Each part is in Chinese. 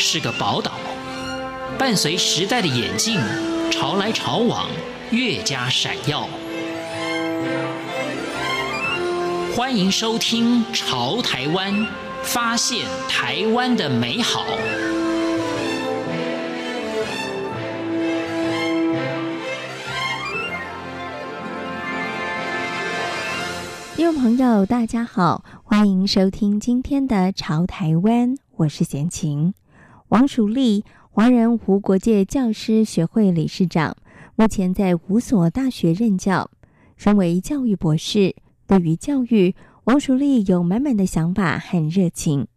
是个宝岛，伴随时代的眼镜，潮来潮往，越加闪耀。欢迎收听《潮台湾》，发现台湾的美好。听众朋友，大家好，欢迎收听今天的《潮台湾》，我是贤琴。王淑丽，华人无国界教师学会理事长，目前在五所大学任教。身为教育博士，对于教育，王淑丽有满满的想法和热情。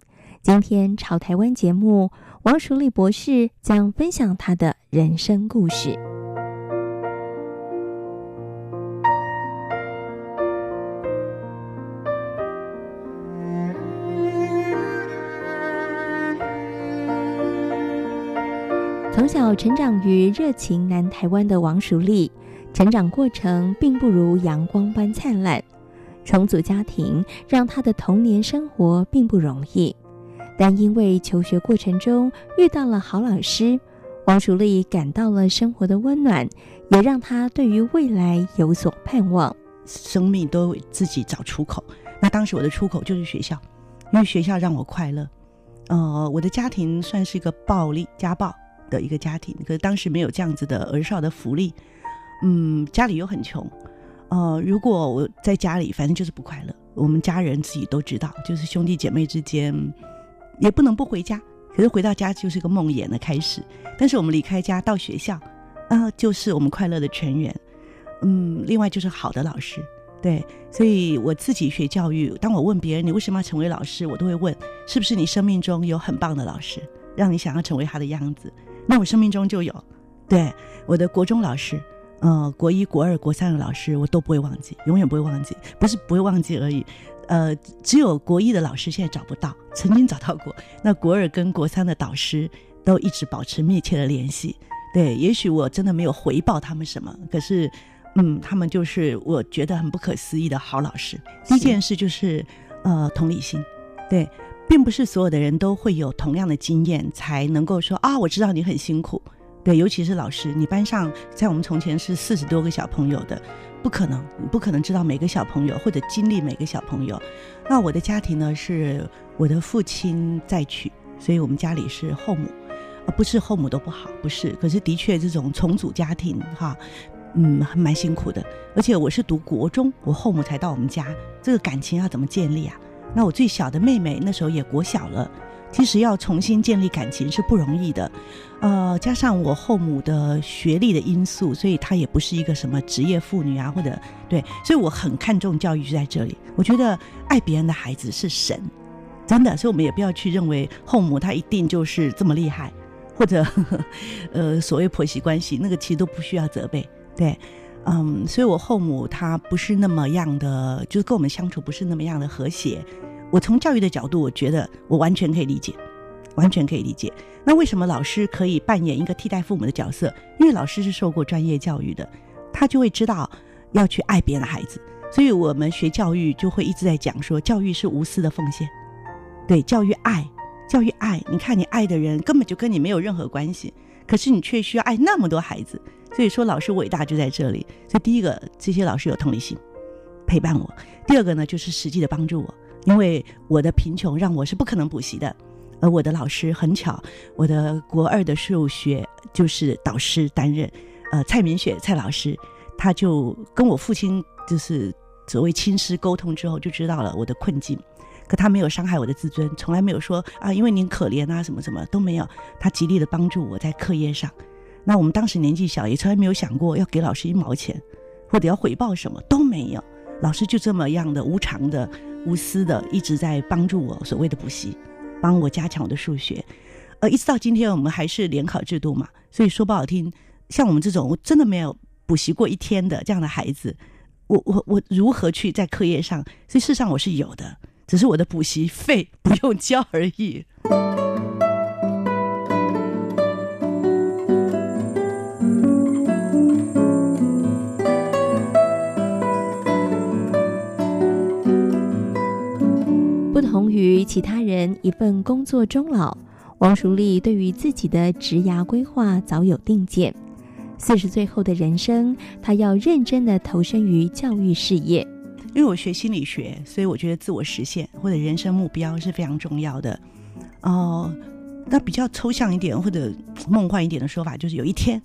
今天《朝台湾》节目，王淑丽博士将分享她的人生故事。从小成长于热情南台湾的王淑丽，成长过程并不如阳光般灿烂。重组家庭让她的童年生活并不容易，但因为求学过程中遇到了好老师，王淑丽感到了生活的温暖，也让她对于未来有所盼望。生命都自己找出口，那当时我的出口就是学校，因为学校让我快乐。呃，我的家庭算是一个暴力家暴的一个家庭，可是当时没有这样子的儿少的福利，嗯，家里又很穷，呃，如果我在家里，反正就是不快乐。我们家人自己都知道，就是兄弟姐妹之间也不能不回家，可是回到家就是个梦魇的开始。但是我们离开家到学校，啊、就是我们快乐的泉源。嗯，另外就是好的老师，对，所以我自己学教育，当我问别人你为什么要成为老师，我都会问是不是你生命中有很棒的老师，让你想要成为他的样子。那我生命中就有，对我的国中老师，呃，国一、国二、国三的老师，我都不会忘记，永远不会忘记，不是不会忘记而已。呃，只有国一的老师现在找不到，曾经找到过。那国二跟国三的导师都一直保持密切的联系。对，也许我真的没有回报他们什么，可是，嗯，他们就是我觉得很不可思议的好老师。第一件事就是，呃，同理心，对。并不是所有的人都会有同样的经验，才能够说啊，我知道你很辛苦。对，尤其是老师，你班上在我们从前是四十多个小朋友的，不可能，你不可能知道每个小朋友或者经历每个小朋友。那我的家庭呢，是我的父亲再娶，所以我们家里是后母，啊，不是后母都不好，不是。可是的确，这种重组家庭哈，嗯，还蛮辛苦的。而且我是读国中，我后母才到我们家，这个感情要怎么建立啊？那我最小的妹妹那时候也国小了，其实要重新建立感情是不容易的，呃，加上我后母的学历的因素，所以她也不是一个什么职业妇女啊，或者对，所以我很看重教育就在这里。我觉得爱别人的孩子是神，真的，所以我们也不要去认为后母她一定就是这么厉害，或者呵 呵呃所谓婆媳关系那个其实都不需要责备，对。嗯，所以我后母她不是那么样的，就是跟我们相处不是那么样的和谐。我从教育的角度，我觉得我完全可以理解，完全可以理解。那为什么老师可以扮演一个替代父母的角色？因为老师是受过专业教育的，他就会知道要去爱别人的孩子。所以我们学教育就会一直在讲说，教育是无私的奉献。对，教育爱，教育爱。你看，你爱的人根本就跟你没有任何关系，可是你却需要爱那么多孩子。所以说，老师伟大就在这里。所以，第一个，这些老师有同理心，陪伴我；第二个呢，就是实际的帮助我。因为我的贫穷让我是不可能补习的，而我的老师很巧，我的国二的数学就是导师担任，呃，蔡明雪蔡老师，他就跟我父亲就是所谓亲师沟通之后，就知道了我的困境。可他没有伤害我的自尊，从来没有说啊，因为您可怜啊，什么什么都没有。他极力的帮助我在课业上。那我们当时年纪小，也从来没有想过要给老师一毛钱，或者要回报什么都没有。老师就这么样的无偿的、无私的，一直在帮助我所谓的补习，帮我加强我的数学。呃，一直到今天，我们还是联考制度嘛，所以说不好听，像我们这种我真的没有补习过一天的这样的孩子，我我我如何去在课业上？所以事实上我是有的，只是我的补习费不用交而已。同于其他人一份工作终老，王淑丽对于自己的职涯规划早有定见。四十岁后的人生，她要认真的投身于教育事业。因为我学心理学，所以我觉得自我实现或者人生目标是非常重要的。哦、那比较抽象一点或者梦幻一点的说法，就是有一天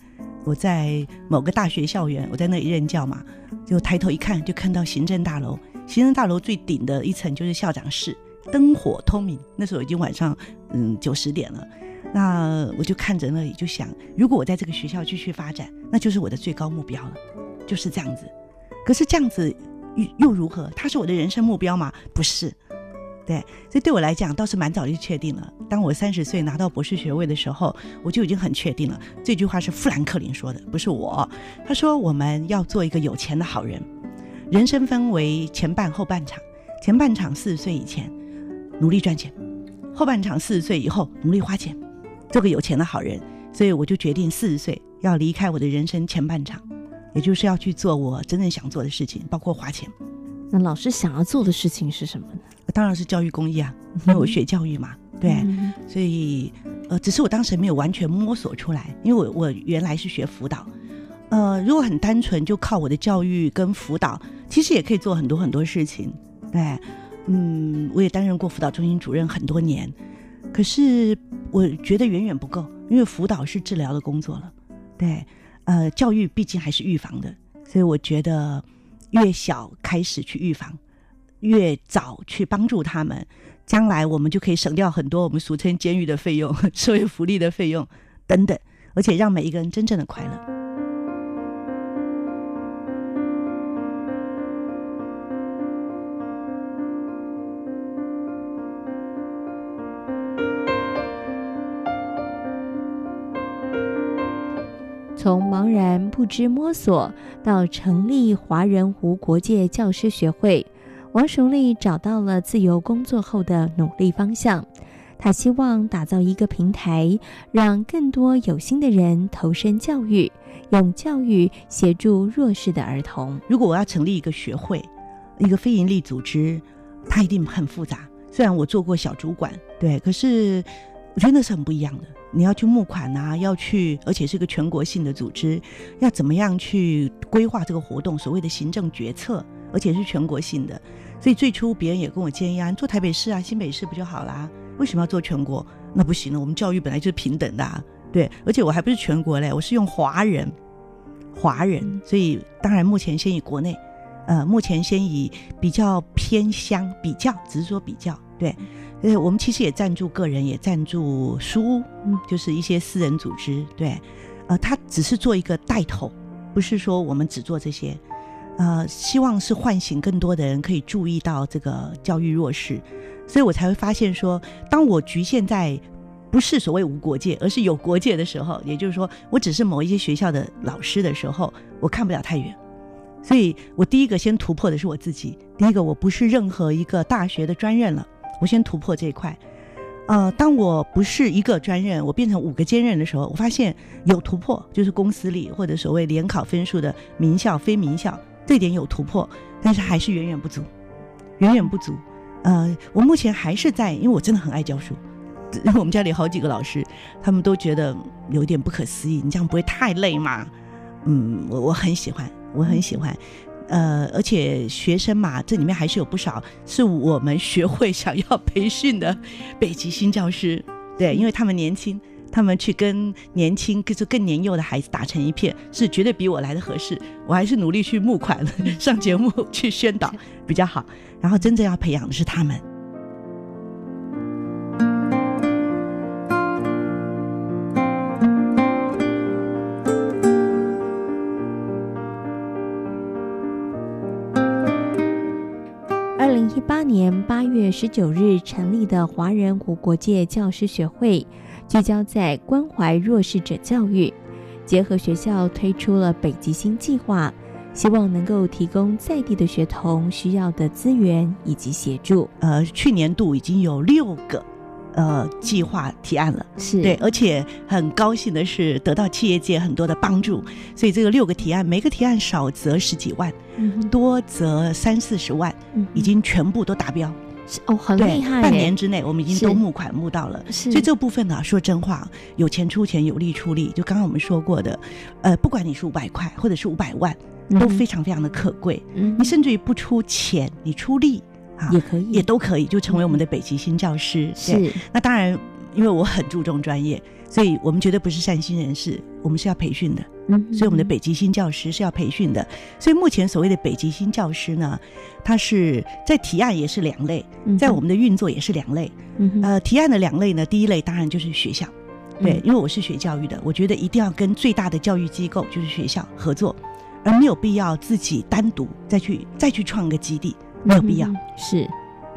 我在某个大学校园，我在那里任教嘛，就抬头一看，就看到行政大楼，行政大楼最顶的一层就是校长室，灯火通明。那时候已经晚上嗯九十点了，那我就看着那里，就想，如果我在这个学校继续发展，那就是我的最高目标了，就是这样子。可是这样子。又又如何？他是我的人生目标吗？不是，对，所以对我来讲倒是蛮早就确定了。当我三十岁拿到博士学位的时候，我就已经很确定了。这句话是富兰克林说的，不是我。他说我们要做一个有钱的好人。人生分为前半后半场，前半场四十岁以前努力赚钱，后半场四十岁以后努力花钱，做个有钱的好人。所以我就决定四十岁要离开我的人生前半场。也就是要去做我真正想做的事情，包括花钱。那老师想要做的事情是什么呢？当然是教育公益啊，因为我学教育嘛，对，嗯、所以呃，只是我当时没有完全摸索出来，因为我我原来是学辅导，呃，如果很单纯就靠我的教育跟辅导，其实也可以做很多很多事情，对，嗯，我也担任过辅导中心主任很多年，可是我觉得远远不够，因为辅导是治疗的工作了，对。呃，教育毕竟还是预防的，所以我觉得越小开始去预防，越早去帮助他们，将来我们就可以省掉很多我们俗称监狱的费用、社会福利的费用等等，而且让每一个人真正的快乐。从茫然不知摸索到成立华人无国界教师学会，王淑丽找到了自由工作后的努力方向。他希望打造一个平台，让更多有心的人投身教育，用教育协助弱势的儿童。如果我要成立一个学会，一个非营利组织，它一定很复杂。虽然我做过小主管，对，可是我觉得那是很不一样的。你要去募款啊，要去，而且是个全国性的组织，要怎么样去规划这个活动？所谓的行政决策，而且是全国性的。所以最初别人也跟我建议啊，做台北市啊、新北市不就好啦？为什么要做全国？那不行了，我们教育本来就是平等的啊，对。而且我还不是全国嘞，我是用华人，华人。所以当然目前先以国内，呃，目前先以比较偏乡，比较只是说比较，对。呃，我们其实也赞助个人，也赞助书屋，嗯，就是一些私人组织，对，呃，他只是做一个带头，不是说我们只做这些，呃，希望是唤醒更多的人可以注意到这个教育弱势，所以我才会发现说，当我局限在不是所谓无国界，而是有国界的时候，也就是说，我只是某一些学校的老师的时候，我看不了太远，所以我第一个先突破的是我自己，第一个我不是任何一个大学的专任了。我先突破这一块，呃，当我不是一个专任，我变成五个兼任的时候，我发现有突破，就是公司里或者所谓联考分数的名校、非名校，这点有突破，但是还是远远不足，远远不足。呃，我目前还是在，因为我真的很爱教书，因为我们家里好几个老师，他们都觉得有点不可思议，你这样不会太累吗？嗯，我我很喜欢，我很喜欢。呃，而且学生嘛，这里面还是有不少是我们学会想要培训的北极星教师，对，因为他们年轻，他们去跟年轻，就是更年幼的孩子打成一片，是绝对比我来的合适。我还是努力去募款，上节目去宣导比较好，然后真正要培养的是他们。二零一八年八月十九日成立的华人无国界教师学会，聚焦在关怀弱势者教育，结合学校推出了北极星计划，希望能够提供在地的学童需要的资源以及协助。呃，去年度已经有六个。呃，计划提案了，是对，而且很高兴的是得到企业界很多的帮助，所以这个六个提案，每个提案少则十几万，嗯、多则三四十万，已经全部都达标。哦，很厉害，半年之内我们已经都募款募到了。是，所以这部分呢、啊，说真话，有钱出钱，有力出力。就刚刚我们说过的，呃，不管你是五百块或者是五百万，都非常非常的可贵。嗯，你甚至于不出钱，你出力啊，也可以，也都可以，就成为我们的北极星教师。是，那当然。因为我很注重专业，所以我们绝对不是善心人士，我们是要培训的。嗯，所以我们的北极星教师是要培训的。所以目前所谓的北极星教师呢，他是在提案也是两类，在我们的运作也是两类。嗯，呃，提案的两类呢，第一类当然就是学校，对，因为我是学教育的，我觉得一定要跟最大的教育机构就是学校合作，而没有必要自己单独再去再去创一个基地，没有必要。是。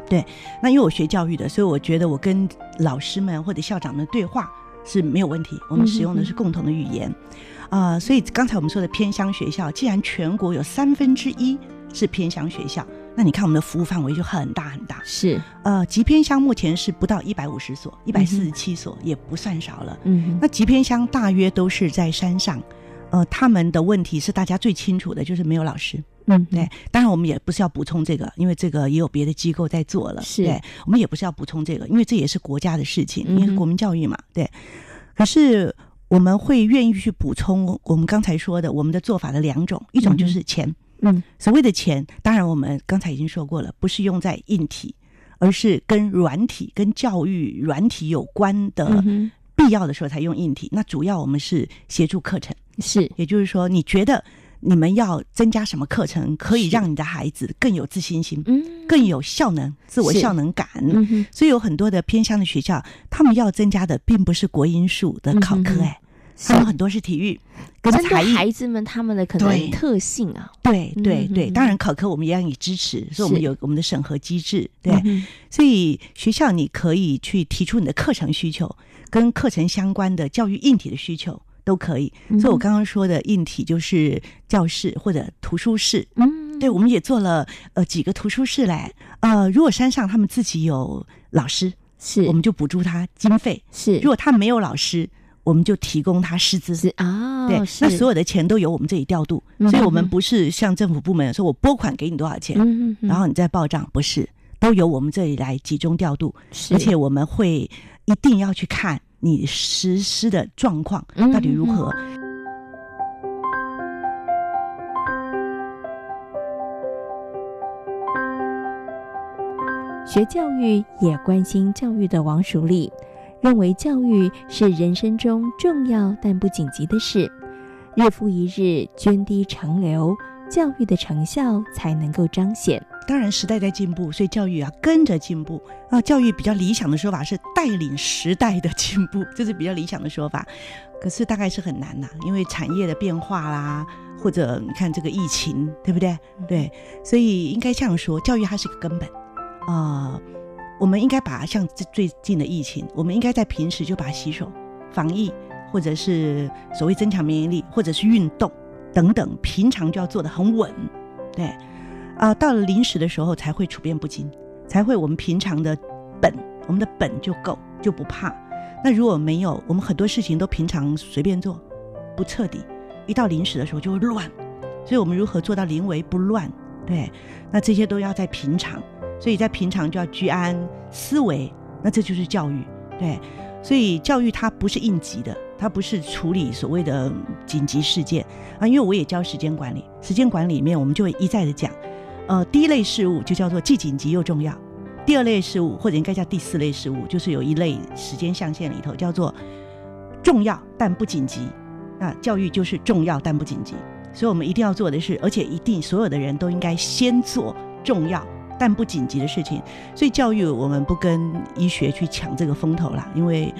对，那因为我学教育的，所以我觉得我跟老师们或者校长们对话是没有问题。我们使用的是共同的语言，啊、所以刚才我们说的偏乡学校，既然全国有三分之一是偏乡学校，那你看我们的服务范围就很大很大。是，呃，极偏乡目前是不到一百五十所，一百四十七所也不算少了。嗯，那极偏乡大约都是在山上，呃，他们的问题是大家最清楚的，就是没有老师。嗯，对，当然我们也不是要补充这个，因为这个也有别的机构在做了。是，对，我们也不是要补充这个，因为这也是国家的事情，因为国民教育嘛，对。可是我们会愿意去补充我们刚才说的我们的做法的两种，一种就是钱，嗯，所谓的钱，当然我们刚才已经说过了，不是用在硬体，而是跟软体、跟教育软体有关的，必要的时候才用硬体。那主要我们是协助课程，是，也就是说，你觉得。你们要增加什么课程，可以让你的孩子更有自信心，嗯，更有效能、自我效能感。嗯，所以有很多的偏乡的学校，他们要增加的并不是国英数的考科，哎，他们很多是体育跟才艺。孩子们他们的可能特性啊，对对对，当然考科我们也要以支持，所以我们有我们的审核机制。对，所以学校你可以去提出你的课程需求，跟课程相关的教育硬体的需求。都可以，所以我刚刚说的硬体就是教室或者图书室。嗯，对，我们也做了呃几个图书室来。呃，如果山上他们自己有老师，是。我们就补助他经费；是。如果他没有老师，我们就提供他师资。是啊，对，那所有的钱都由我们这里调度，所以我们不是像政府部门说我拨款给你多少钱，然后你再报账，不是，都由我们这里来集中调度，而且我们会一定要去看。你实施的状况到底如何？嗯嗯嗯。学教育也关心教育的王淑丽认为，教育是人生中重要但不紧急的事，日复一日，涓滴长流，教育的成效才能够彰显。当然，时代在进步，所以教育啊跟着进步啊。教育比较理想的说法是带领时代的进步，这是比较理想的说法。可是大概是很难呐、啊，因为产业的变化啦，或者你看这个疫情，对不对？对，所以应该这样说，教育它是个根本啊、呃。我们应该把像这最近的疫情，我们应该在平时就把洗手、防疫，或者是所谓增强免疫力，或者是运动等等，平常就要做得很稳，对。啊，到了临时的时候才会处变不惊，才会我们平常的本，我们的本就够，就不怕。那如果没有，我们很多事情都平常随便做，不彻底，一到临时的时候就会乱。所以我们如何做到临危不乱？对，那这些都要在平常，所以在平常就要居安思危。那这就是教育，对。所以教育它不是应急的，它不是处理所谓的紧急事件啊。因为我也教时间管理，时间管理里面我们就会一再的讲。呃，第一类事务就叫做既紧急又重要，第二类事务或者应该叫第四类事务，就是有一类时间象限里头叫做重要但不紧急。那教育就是重要但不紧急，所以我们一定要做的是，而且一定所有的人都应该先做重要但不紧急的事情。所以教育我们不跟医学去抢这个风头啦，因为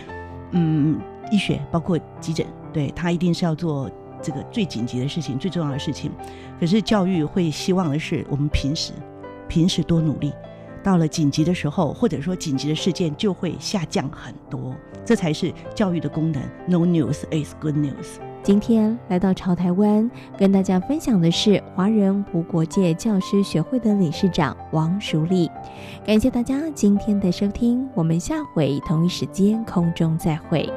嗯，医学包括急诊，对，他一定是要做。这个最紧急的事情，最重要的事情，可是教育会希望的是，我们平时平时多努力，到了紧急的时候，或者说紧急的事件就会下降很多，这才是教育的功能。No news is good news。今天来到潮台湾，跟大家分享的是华人无国界教师学会的理事长王淑丽。感谢大家今天的收听，我们下回同一时间空中再会。